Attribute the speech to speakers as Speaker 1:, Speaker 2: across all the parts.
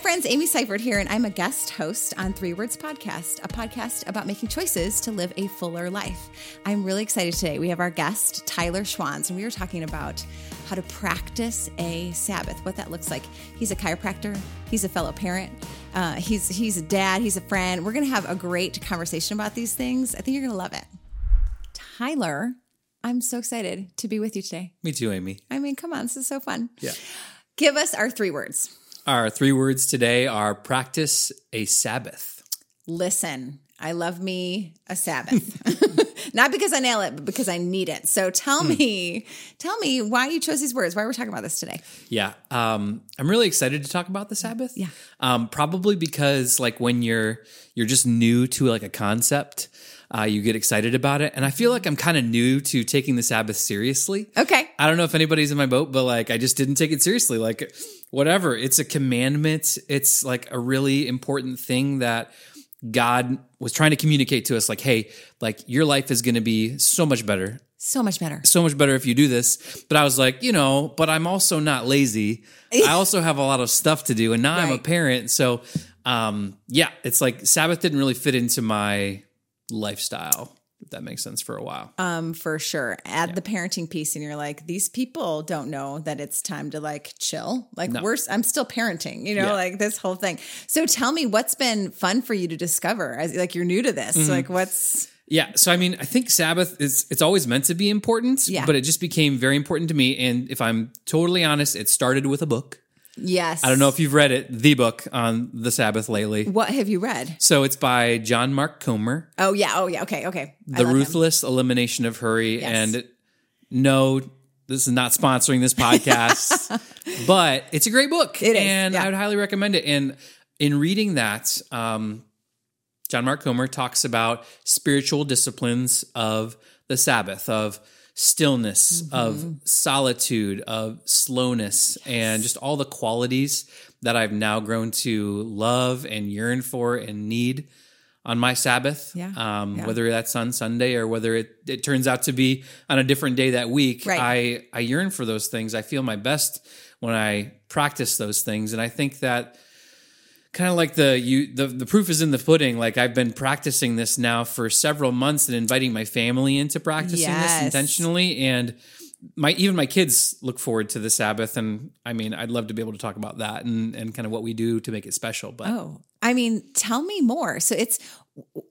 Speaker 1: friends, Amy Seifert here, and I'm a guest host on Three Words Podcast, a podcast about making choices to live a fuller life. I'm really excited today. We have our guest, Tyler Schwanz, and we are talking about how to practice a Sabbath, what that looks like. He's a chiropractor, he's a fellow parent, uh, he's, he's a dad, he's a friend. We're going to have a great conversation about these things. I think you're going to love it. Tyler, I'm so excited to be with you today.
Speaker 2: Me too, Amy.
Speaker 1: I mean, come on, this is so fun.
Speaker 2: Yeah.
Speaker 1: Give us our three words.
Speaker 2: Our three words today are practice a Sabbath.
Speaker 1: Listen, I love me a Sabbath. Not because I nail it, but because I need it. So tell me, tell me why you chose these words. Why we're talking about this today.
Speaker 2: Yeah. Um, I'm really excited to talk about the Sabbath.
Speaker 1: Yeah.
Speaker 2: Um, probably because like when you're you're just new to like a concept, uh, you get excited about it. And I feel like I'm kind of new to taking the Sabbath seriously.
Speaker 1: Okay.
Speaker 2: I don't know if anybody's in my boat, but like I just didn't take it seriously. Like whatever. It's a commandment. It's like a really important thing that God was trying to communicate to us like, hey, like your life is going to be so much better.
Speaker 1: So much better.
Speaker 2: So much better if you do this. But I was like, you know, but I'm also not lazy. I also have a lot of stuff to do and now I'm a parent. So, um, yeah, it's like Sabbath didn't really fit into my lifestyle, if that makes sense for a while.
Speaker 1: Um, for sure. Add the parenting piece, and you're like, these people don't know that it's time to like chill. Like
Speaker 2: No.
Speaker 1: we're, I'm still parenting. You know,
Speaker 2: Yeah.
Speaker 1: like this whole thing. So tell me, what's been fun for you to discover? As like you're new to this.
Speaker 2: Mm-hmm.
Speaker 1: Like what's
Speaker 2: Yeah, so I mean, I think Sabbath is it's always meant to be important,
Speaker 1: Yeah.
Speaker 2: but it just became very important to me. And if I'm totally honest, it started with a book.
Speaker 1: Yes?
Speaker 2: I don't know if you've read it, the book on the Sabbath lately.
Speaker 1: what have you read.
Speaker 2: So it's by John Mark Comer,
Speaker 1: Oh yeah. Oh yeah. Okay. Okay. I
Speaker 2: The
Speaker 1: love him.
Speaker 2: Ruthless Elimination of Hurry.
Speaker 1: Yes.
Speaker 2: And no, this is not sponsoring this podcast, but it's a great book.
Speaker 1: It is,
Speaker 2: And
Speaker 1: yeah.
Speaker 2: I would highly recommend it. And in reading that, um, John Mark Comer talks about spiritual disciplines of the Sabbath, of stillness,
Speaker 1: Mm-hmm.
Speaker 2: of solitude, of slowness, and just all the qualities that I've now grown to love and yearn for and need on my Sabbath.
Speaker 1: Yeah,
Speaker 2: Um,
Speaker 1: yeah.
Speaker 2: Whether that's on Sunday or whether it, it turns out to be on a different day that week,
Speaker 1: Right.
Speaker 2: I, I yearn for those things. I feel my best when I practice those things. And I think that kind of like the you the, the proof is in the pudding like i've been practicing this now for several months and inviting my family into practicing
Speaker 1: Yes.
Speaker 2: this intentionally and my even my kids look forward to the sabbath and i mean i'd love to be able to talk about that and and kind of what we do to make it special but
Speaker 1: Oh, I mean, tell me more. So it's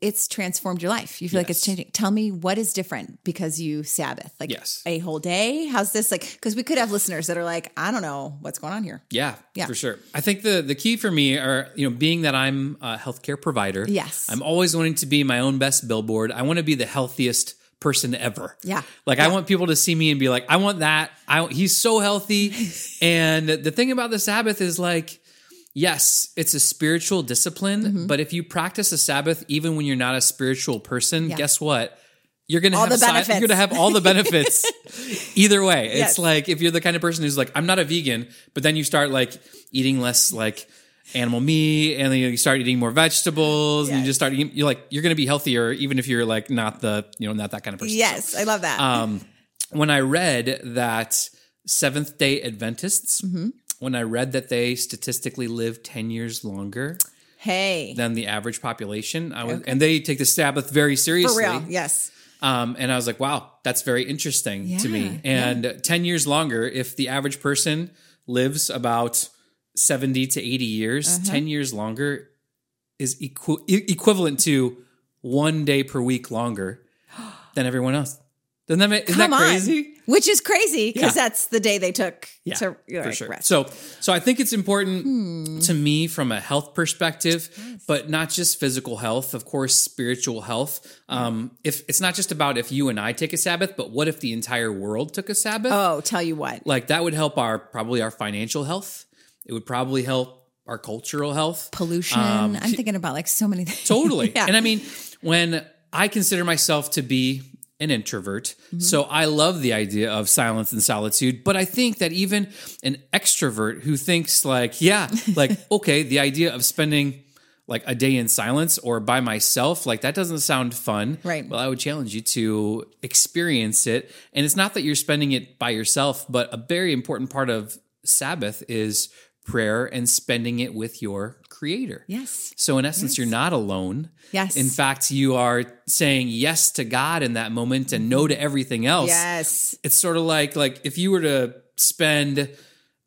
Speaker 1: it's transformed your life. You feel like it's changing. Tell me what is different because you Sabbath, like
Speaker 2: Yes.
Speaker 1: a whole day. How's this like? Because we could have listeners that are like, I don't know what's going on here.
Speaker 2: yeah,
Speaker 1: Yeah.
Speaker 2: for sure i think the the key for me are you know being that i'm a healthcare provider
Speaker 1: Yes.
Speaker 2: i'm always wanting to be my own best billboard i want to be the healthiest person ever
Speaker 1: Yeah.
Speaker 2: Like I want people to see me and be like, I want that. I he's so healthy. and the thing about the Sabbath is like, yes, it's a spiritual discipline,
Speaker 1: Mm-hmm.
Speaker 2: but if you practice a Sabbath even when you're not a spiritual person,
Speaker 1: Yeah.
Speaker 2: guess what? You're gonna
Speaker 1: All
Speaker 2: have
Speaker 1: the benefits.
Speaker 2: you're gonna have all the benefits either way.
Speaker 1: Yes.
Speaker 2: It's like if you're the kind of person who's like, I'm not a vegan, but then you start like eating less like animal meat and then you start eating more vegetables and you just start eating, you're like you're gonna be healthier even if you're like not the you know not that kind of person.
Speaker 1: Yes, I love that.
Speaker 2: Um, when I read that Seventh day Adventists,
Speaker 1: Mm-hmm.
Speaker 2: When I read that they statistically live 10 years longer
Speaker 1: hey,
Speaker 2: than the average population, I was, and they take the Sabbath very
Speaker 1: for
Speaker 2: seriously.
Speaker 1: real. Yes.
Speaker 2: Um, and I was like, wow, that's very interesting to me. And 10 years longer, if the average person lives about 70 to 80 years,
Speaker 1: Uh-huh.
Speaker 2: 10 years longer is equi- equivalent to one day per week longer than everyone else. Doesn't that make, isn't
Speaker 1: Come
Speaker 2: that
Speaker 1: on. Which is crazy because
Speaker 2: Yeah.
Speaker 1: that's the day they took
Speaker 2: Yeah,
Speaker 1: to
Speaker 2: for
Speaker 1: like,
Speaker 2: sure.
Speaker 1: rest.
Speaker 2: So, so I think it's important
Speaker 1: Hmm.
Speaker 2: to me from a health perspective, but not just physical health, of course, spiritual health. Um, if it's not just about if you and I take a Sabbath, but what if the entire world took a Sabbath?
Speaker 1: oh, tell you what.
Speaker 2: like that would help our probably our financial health. It would probably help our cultural health.
Speaker 1: Pollution. I'm thinking about like so many things.
Speaker 2: Um, Totally.
Speaker 1: yeah.
Speaker 2: And I mean, when I consider myself to be an introvert,
Speaker 1: Mm-hmm.
Speaker 2: so I love the idea of silence and solitude, but I think that even an extrovert who thinks like, yeah, like okay, the idea of spending like a day in silence or by myself, like that doesn't sound fun.
Speaker 1: Right.
Speaker 2: Well, I would challenge you to experience it. And it's not that you're spending it by yourself, but a very important part of Sabbath is prayer and spending it with your creator.
Speaker 1: Yes.
Speaker 2: So in essence, you're not alone.
Speaker 1: Yes.
Speaker 2: In fact, you are saying yes to God in that moment and no to everything else.
Speaker 1: Yes.
Speaker 2: It's sort of like like if you were to spend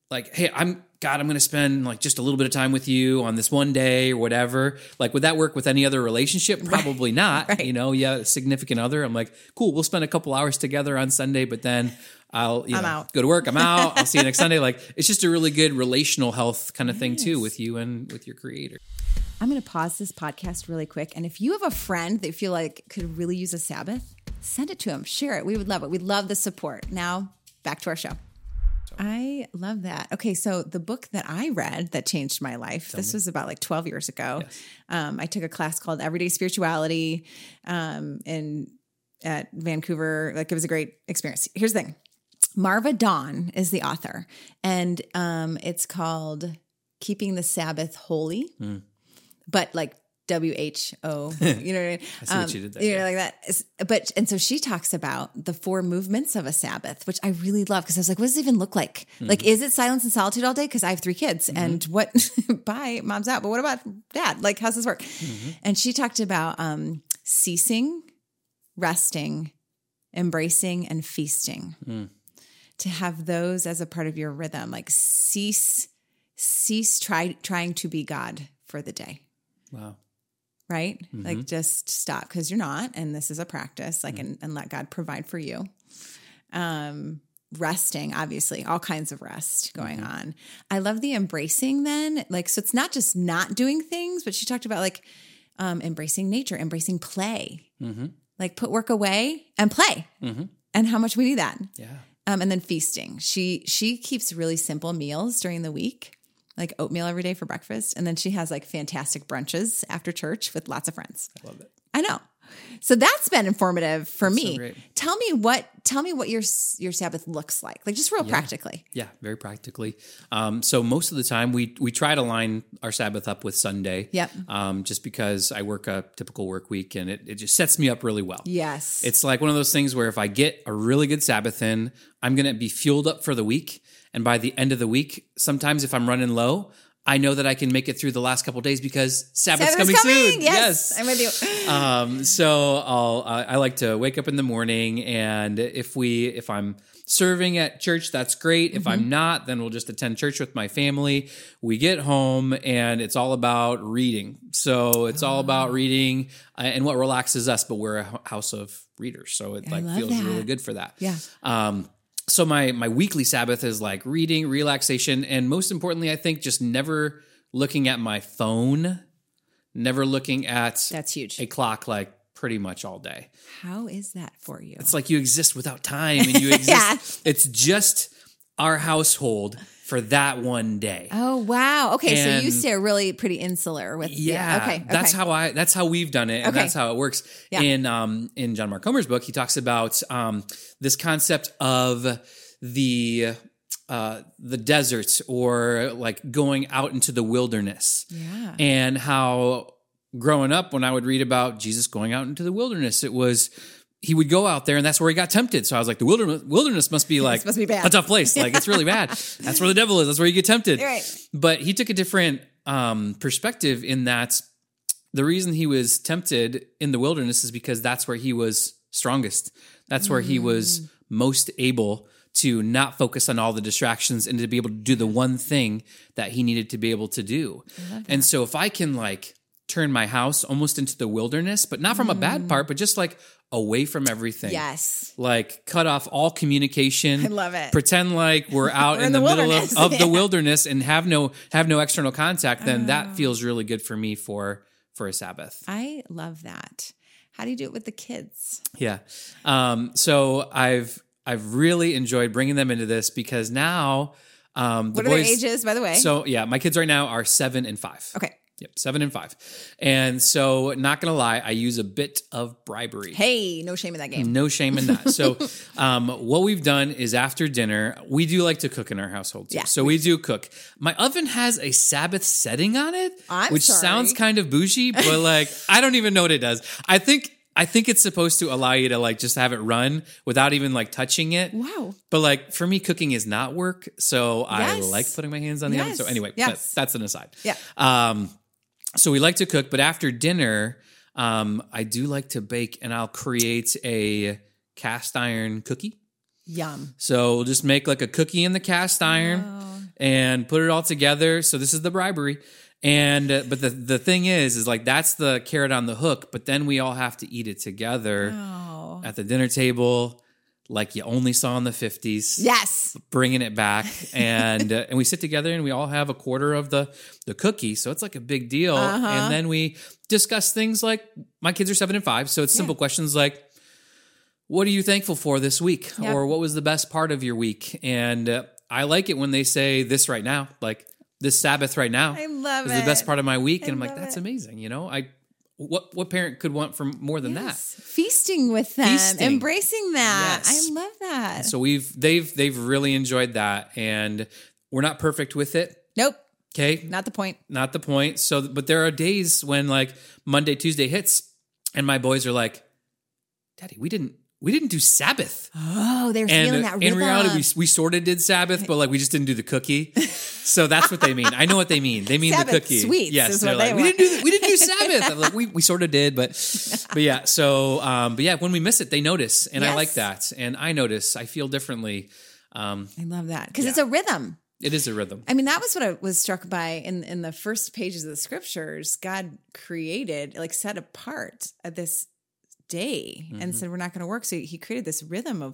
Speaker 2: like, hey, I'm God, I'm going to spend like just a little bit of time with you on this one day or whatever. Like, would that work with any other relationship? Probably not.
Speaker 1: Right.
Speaker 2: You know, yeah, a significant other. I'm like, cool, we'll spend a couple hours together on Sunday, but then I'll you
Speaker 1: I'm
Speaker 2: know,
Speaker 1: out.
Speaker 2: go to work. I'm out. I'll see you next Sunday. Like, it's just a really good relational health kind of thing too with you and with your creator.
Speaker 1: I'm going to pause this podcast really quick. And if you have a friend that you feel like could really use a Sabbath, send it to them. Share it. We would love it. We'd love the support. Now, back to our show. I love that. Okay, so the book that I read that changed my life, this was about like 12 years ago. Um, I took a class called Everyday Spirituality um, in at Vancouver. Like it was a great experience. Here's the thing. Marva Dawn is the author, and um, it's called Keeping the Sabbath Wholly, but like W H O. You know what I mean? I
Speaker 2: see what you did there,
Speaker 1: You know,
Speaker 2: yeah.
Speaker 1: like that. But and so she talks about the four movements of a Sabbath, which I really love because I was like, what does it even look like?
Speaker 2: Hmm.
Speaker 1: Like, is it silence and solitude all day? Because I have three kids,
Speaker 2: Mm-hmm.
Speaker 1: and what? bye, mom's out. But what about dad? Like, how's this work?
Speaker 2: Mm-hmm.
Speaker 1: And she talked about um, ceasing, resting, embracing, and feasting.
Speaker 2: Hmm.
Speaker 1: To have those as a part of your rhythm, like cease, cease try trying to be God for the day
Speaker 2: Wow.
Speaker 1: right?
Speaker 2: Mm-hmm.
Speaker 1: Like just stop because you're not, and this is a practice. Like and, and let God provide for you. Um, resting, obviously, all kinds of rest going
Speaker 2: Mm-hmm.
Speaker 1: on. I love the embracing. Then, like, so it's not just not doing things, but she talked about like um, embracing nature, embracing play,
Speaker 2: Mm-hmm.
Speaker 1: like put work away and play, and how much we need that.
Speaker 2: Yeah.
Speaker 1: Um, and then feasting. She she keeps really simple meals during the week, like oatmeal every day for breakfast, and then she has like fantastic brunches after church with lots of friends.
Speaker 2: I love it.
Speaker 1: I know. So that's been informative for
Speaker 2: so
Speaker 1: me.
Speaker 2: great.
Speaker 1: tell me what tell me what your your Sabbath looks like. Like just real practically.
Speaker 2: Yeah, very practically. Um, so most of the time, we we try to line our Sabbath up with Sunday.
Speaker 1: Yep.
Speaker 2: Um, just because I work a typical work week, and it, it just sets me up really well.
Speaker 1: Yes.
Speaker 2: It's like one of those things where if I get a really good Sabbath in, I'm going to be fueled up for the week. And by the end of the week, sometimes if I'm running low, I know that I can make it through the last couple of days because Sabbath's,
Speaker 1: Sabbath's
Speaker 2: coming, soon.
Speaker 1: Yes, I'm with you.
Speaker 2: Um, so I'll I I like to wake up in the morning, and if we if I'm serving at church, that's great. If
Speaker 1: Mm-hmm.
Speaker 2: I'm not, then we'll just attend church with my family. We get home, and it's all about reading. So it's all
Speaker 1: Oh.
Speaker 2: about reading uh, and what relaxes us. But we're a house of readers, so it like feels
Speaker 1: that.
Speaker 2: really good for that.
Speaker 1: Yeah.
Speaker 2: Um, so my my weekly Sabbath is like reading, relaxation, and most importantly, I think just never looking at my phone, never looking at
Speaker 1: That's huge.
Speaker 2: a clock like pretty much all day.
Speaker 1: How is that for you?
Speaker 2: It's like you exist without time and you exist.
Speaker 1: Yeah.
Speaker 2: It's just our household for that one day.
Speaker 1: Oh wow. Okay, so you stay really pretty insular with
Speaker 2: Yeah,
Speaker 1: Okay.
Speaker 2: that's how I. That's how we've done it, and
Speaker 1: Okay.
Speaker 2: that's how it works.
Speaker 1: Yeah.
Speaker 2: In um in John Mark Comer's book, he talks about um this concept of the uh the deserts or like going out into the wilderness,
Speaker 1: Yeah.
Speaker 2: and how growing up when I would read about Jesus going out into the wilderness, it was. He would go out there, and that's where he got tempted. So I was like, "The wilderness, wilderness must be like
Speaker 1: must be bad.
Speaker 2: a tough place. Like it's really bad. That's where the devil is. That's where you get tempted."
Speaker 1: Right.
Speaker 2: But he took a different um, perspective in that the reason he was tempted in the wilderness is because that's where he was strongest. That's where he was most able to not focus on all the distractions and to be able to do the one thing that he needed to be able to do. And so if I can like turn my house almost into the wilderness, but not from a bad part, but just like away from everything
Speaker 1: Yes.
Speaker 2: like cut off all communication.
Speaker 1: I love it.
Speaker 2: Pretend like we're out
Speaker 1: We're
Speaker 2: in, the, middle
Speaker 1: wilderness.
Speaker 2: of, of the wilderness and have no have no external contact. Then
Speaker 1: Oh.
Speaker 2: that feels really good for me for for a Sabbath.
Speaker 1: I love that. How do you do it with the kids?
Speaker 2: Yeah. Um, so I've I've really enjoyed bringing them into this because now um, the
Speaker 1: What are their
Speaker 2: boys.
Speaker 1: ages, by the way?
Speaker 2: So yeah, my kids right now are seven and five.
Speaker 1: okay.
Speaker 2: Yep, seven and five. And so, not gonna lie, I use a bit of bribery.
Speaker 1: Hey, no shame in that game.
Speaker 2: No shame in that. So, um, what we've done is after dinner, we do like to cook in our household too.
Speaker 1: Yeah,
Speaker 2: so we do cook. My oven has a Sabbath setting on it,
Speaker 1: I'm
Speaker 2: which
Speaker 1: sorry.
Speaker 2: sounds kind of bougie, but like I don't even know what it does. I think I think it's supposed to allow you to like just have it run without even like touching it.
Speaker 1: Wow.
Speaker 2: But like for me, cooking is not work, so I like putting my hands on the oven. So anyway,
Speaker 1: Yes.
Speaker 2: that, that's an aside.
Speaker 1: Yeah.
Speaker 2: Um, so we like to cook, but after dinner, um, I do like to bake, and I'll create a cast iron cookie.
Speaker 1: Yum.
Speaker 2: So we'll just make like a cookie in the cast iron and put it all together. So this is the bribery. And uh, but the the thing is, is like that's the carrot on the hook. But then we all have to eat it together
Speaker 1: Oh.
Speaker 2: at the dinner table, like you only saw in the fifties
Speaker 1: Yes.
Speaker 2: bringing it back and uh, and we sit together and we all have a quarter of the the cookie so it's like a big deal
Speaker 1: Uh-huh.
Speaker 2: and then we discuss things like my kids are 7 and 5 so it's simple questions like what are you thankful for this week
Speaker 1: Yeah.
Speaker 2: or what was the best part of your week and uh, I like it when they say this right now like this Sabbath right now
Speaker 1: I love
Speaker 2: is
Speaker 1: it.
Speaker 2: the best part of my week
Speaker 1: I
Speaker 2: and I'm like that's
Speaker 1: it.
Speaker 2: amazing you know I what what parent could want from more than that
Speaker 1: Feasting with them,
Speaker 2: Feasting.
Speaker 1: embracing that.
Speaker 2: Yes.
Speaker 1: I love that.
Speaker 2: so we've they've they've really enjoyed that and we're not perfect with it
Speaker 1: nope,
Speaker 2: okay
Speaker 1: not the point.
Speaker 2: not the point so but there are days when like monday tuesday hits and my boys are like daddy we didn't we didn't do sabbath.
Speaker 1: Oh, they're
Speaker 2: and
Speaker 1: feeling that rhythm.
Speaker 2: in reality we, we sort of did sabbath but like we just didn't do the cookie. So that's what they mean. I know what they mean. They mean
Speaker 1: Sabbath
Speaker 2: the cookie.
Speaker 1: sweets
Speaker 2: yes they're like
Speaker 1: they
Speaker 2: we didn't do the, we didn't do sabbath. Like we, we sort of did but but yeah so um but yeah when we miss it they notice and i like that and i notice i feel differently um
Speaker 1: I love that because
Speaker 2: Yeah.
Speaker 1: it's a rhythm.
Speaker 2: it is a rhythm.
Speaker 1: I mean, that was what I was struck by in in the first pages of the scriptures. God created, like, set apart uh, this day
Speaker 2: Mm-hmm.
Speaker 1: and said, "We're not going to work." So He created this rhythm of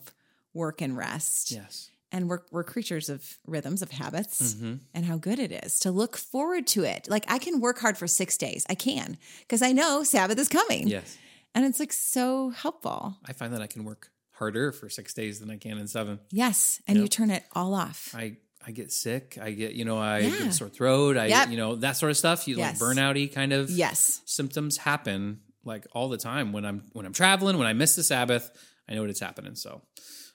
Speaker 1: work and rest.
Speaker 2: yes
Speaker 1: And we're we're creatures of rhythms, of habits,
Speaker 2: Mm-hmm.
Speaker 1: and how good it is to look forward to it. Like I can work hard for six days. I can because I know Sabbath is coming.
Speaker 2: yes
Speaker 1: and it's like so helpful.
Speaker 2: i find that i can work harder for six days than i can in seven
Speaker 1: Yes, and you turn it all off.
Speaker 2: I I get sick. I get you know I
Speaker 1: Yeah.
Speaker 2: get a sore throat. I
Speaker 1: Yep.
Speaker 2: you know that sort of stuff. You
Speaker 1: Yes.
Speaker 2: like burnouty kind of
Speaker 1: Yes.
Speaker 2: symptoms happen like all the time when I'm when I'm traveling when I miss the Sabbath. I know it's happening. So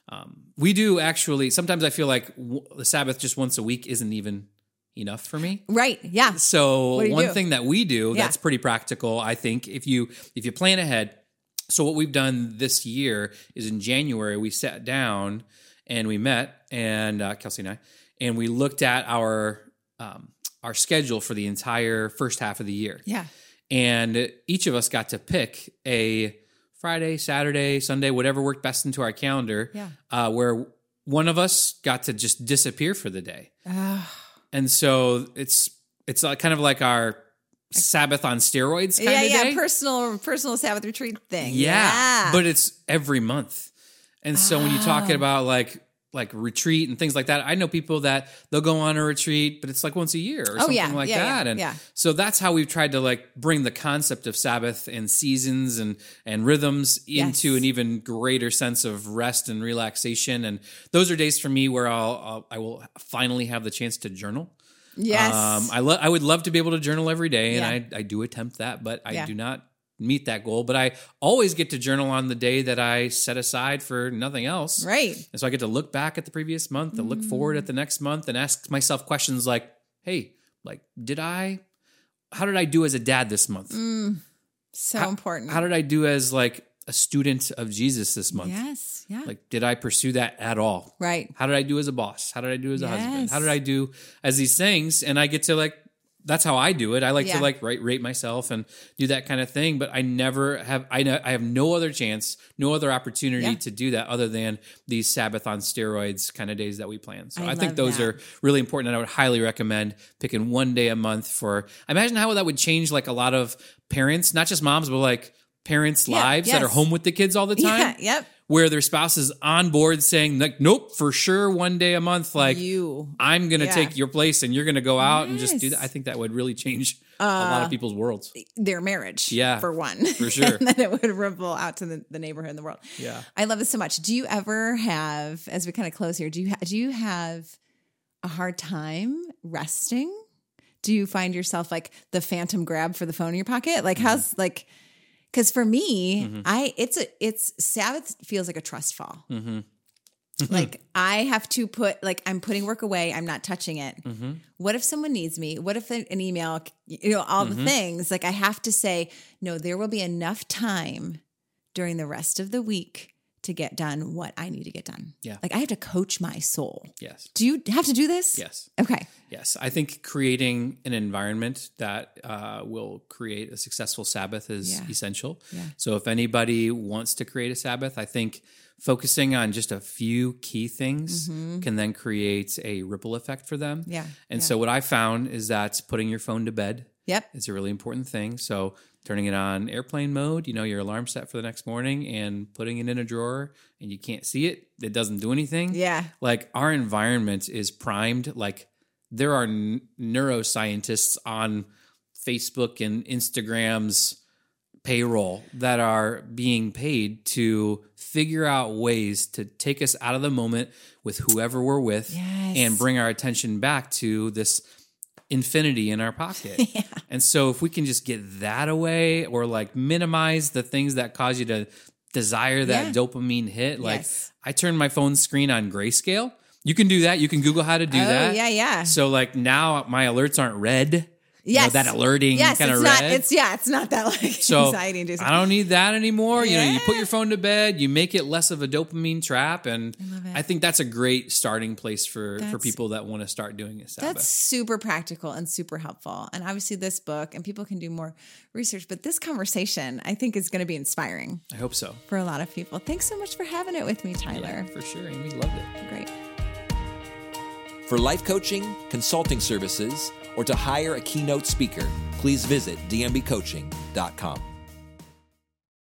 Speaker 2: um, we do actually. Sometimes I feel like w- the Sabbath just once a week isn't even enough for me.
Speaker 1: Right. Yeah.
Speaker 2: So
Speaker 1: What do you
Speaker 2: one
Speaker 1: do?
Speaker 2: thing that we do
Speaker 1: Yeah.
Speaker 2: that's pretty practical, I think, if you if you plan ahead. So what we've done this year is in January we sat down and we met and uh, Kelsey and I and we looked at our um, our schedule for the entire first half of the year
Speaker 1: Yeah.
Speaker 2: And each of us got to pick a Friday, Saturday, Sunday, whatever worked best into our calendar.
Speaker 1: Yeah.
Speaker 2: Uh, where one of us got to just disappear for the day, and so it's it's kind of like our Sabbath on steroids kind
Speaker 1: yeah,
Speaker 2: of
Speaker 1: yeah,
Speaker 2: day.
Speaker 1: personal personal Sabbath retreat thing.
Speaker 2: yeah, but it's every month, and so when you're talking
Speaker 1: Ah.
Speaker 2: about like like retreat and things like that, I know people that they'll go on a retreat, but it's like once a year or
Speaker 1: Oh,
Speaker 2: something
Speaker 1: yeah,
Speaker 2: like
Speaker 1: yeah, yeah,
Speaker 2: that, and
Speaker 1: yeah.
Speaker 2: so that's how we've tried to like bring the concept of Sabbath and seasons and and rhythms into
Speaker 1: Yes.
Speaker 2: an even greater sense of rest and relaxation. And those are days for me where I'll, I'll I will finally have the chance to journal.
Speaker 1: yes,
Speaker 2: Um, I lo- I would love to be able to journal every day, and I I do attempt that, but I
Speaker 1: Yeah.
Speaker 2: do not meet that goal. But I always get to journal on the day that I set aside for nothing else.
Speaker 1: right.
Speaker 2: And so I get to look back at the previous month and look forward at the next month and ask myself questions like, hey, like, did I, how did I do as a dad this month? Mm.
Speaker 1: So important.
Speaker 2: How did I do as like a student of Jesus this month?
Speaker 1: yes. Yeah.
Speaker 2: Like, did I pursue that at all?
Speaker 1: right.
Speaker 2: How did I do as a boss? How did I do as a husband? How did I do as these things? And I get to like, that's how I do it. I like
Speaker 1: Yeah.
Speaker 2: to like rate, rate myself and do that kind of thing. But I never have, I, know, I have no other chance, no other opportunity
Speaker 1: Yeah.
Speaker 2: to do that other than these Sabbath on steroids kind of days that we plan. So
Speaker 1: I
Speaker 2: I, think those
Speaker 1: that.
Speaker 2: are really important. And I would highly recommend picking one day a month for, I imagine how that would change like a lot of parents, not just moms, but like parents'
Speaker 1: Yeah,
Speaker 2: lives that are home with the kids all the time
Speaker 1: Yeah. Yep.
Speaker 2: where their spouse is on board saying like nope for sure one day a month like
Speaker 1: you.
Speaker 2: i'm gonna
Speaker 1: Yeah.
Speaker 2: take your place and you're gonna go out and just do that i think that would really change a uh, lot of people's worlds
Speaker 1: Their marriage.
Speaker 2: Yeah,
Speaker 1: For one.
Speaker 2: for sure.
Speaker 1: and then it would ripple out to the, the neighborhood and the world.
Speaker 2: yeah
Speaker 1: I love this so much. Do you ever have, as we kind of close here, do you ha- do you have a hard time resting? Do you find yourself like the phantom grab for the phone in your pocket? Like mm-hmm. how's like because for me, mm-hmm. I it's a it's Sabbath feels like a trust fall. Mm-hmm. like I have to put like I'm putting work away. I'm not touching it. Mm-hmm. What if someone needs me? What if an an email? You know all the things. Like I have to say no. There will be enough time during the rest of the week to get done what I need to get done.
Speaker 2: Yeah.
Speaker 1: Like I have to coach my soul.
Speaker 2: Yes.
Speaker 1: Do you have to do this?
Speaker 2: Yes.
Speaker 1: Okay.
Speaker 2: Yes. I think creating an environment that uh, will create a successful Sabbath is
Speaker 1: Yeah.
Speaker 2: essential.
Speaker 1: Yeah.
Speaker 2: So if anybody wants to create a Sabbath, I think focusing on just a few key things can then create a ripple effect for them.
Speaker 1: Mm-hmm. Yeah.
Speaker 2: And
Speaker 1: Yeah.
Speaker 2: so what I found is that putting your phone to bed
Speaker 1: Yep.
Speaker 2: It's a really important thing. So turning it on airplane mode, you know, your alarm set for the next morning and putting it in a drawer and you can't see it, it doesn't do anything.
Speaker 1: Yeah.
Speaker 2: Like our environment is primed. Like there are n- neuroscientists on Facebook and Instagram's payroll that are being paid to figure out ways to take us out of the moment with whoever we're with
Speaker 1: Yes.
Speaker 2: and bring our attention back to this infinity in our pocket. And so if we can just get that away or like minimize the things that cause you to desire that
Speaker 1: Yeah.
Speaker 2: dopamine hit, like
Speaker 1: Yes.
Speaker 2: I turn my phone screen on grayscale. You can do that. You can Google how to do
Speaker 1: oh,
Speaker 2: that.
Speaker 1: yeah, yeah.
Speaker 2: So like now my alerts aren't red. You know,
Speaker 1: Yes.
Speaker 2: that alerting
Speaker 1: yes,
Speaker 2: kind
Speaker 1: it's
Speaker 2: of
Speaker 1: not.
Speaker 2: red.
Speaker 1: It's yeah, it's not that like
Speaker 2: so
Speaker 1: anxiety inducing.
Speaker 2: I don't need that anymore. You know, you put your phone to bed, you make it less of a dopamine trap, and
Speaker 1: it.
Speaker 2: I think that's a great starting place for for people that want to start doing a Sabbath.
Speaker 1: That's super practical and super helpful. And obviously, this book, and people can do more research, but this conversation I think is going to be inspiring
Speaker 2: I hope so.
Speaker 1: for a lot of people. Thanks so much for having it with me, Tyler.
Speaker 2: For sure, Amy loved it.
Speaker 1: Great.
Speaker 3: For life coaching, consulting services, or to hire a keynote speaker, please visit dmbcoaching.com.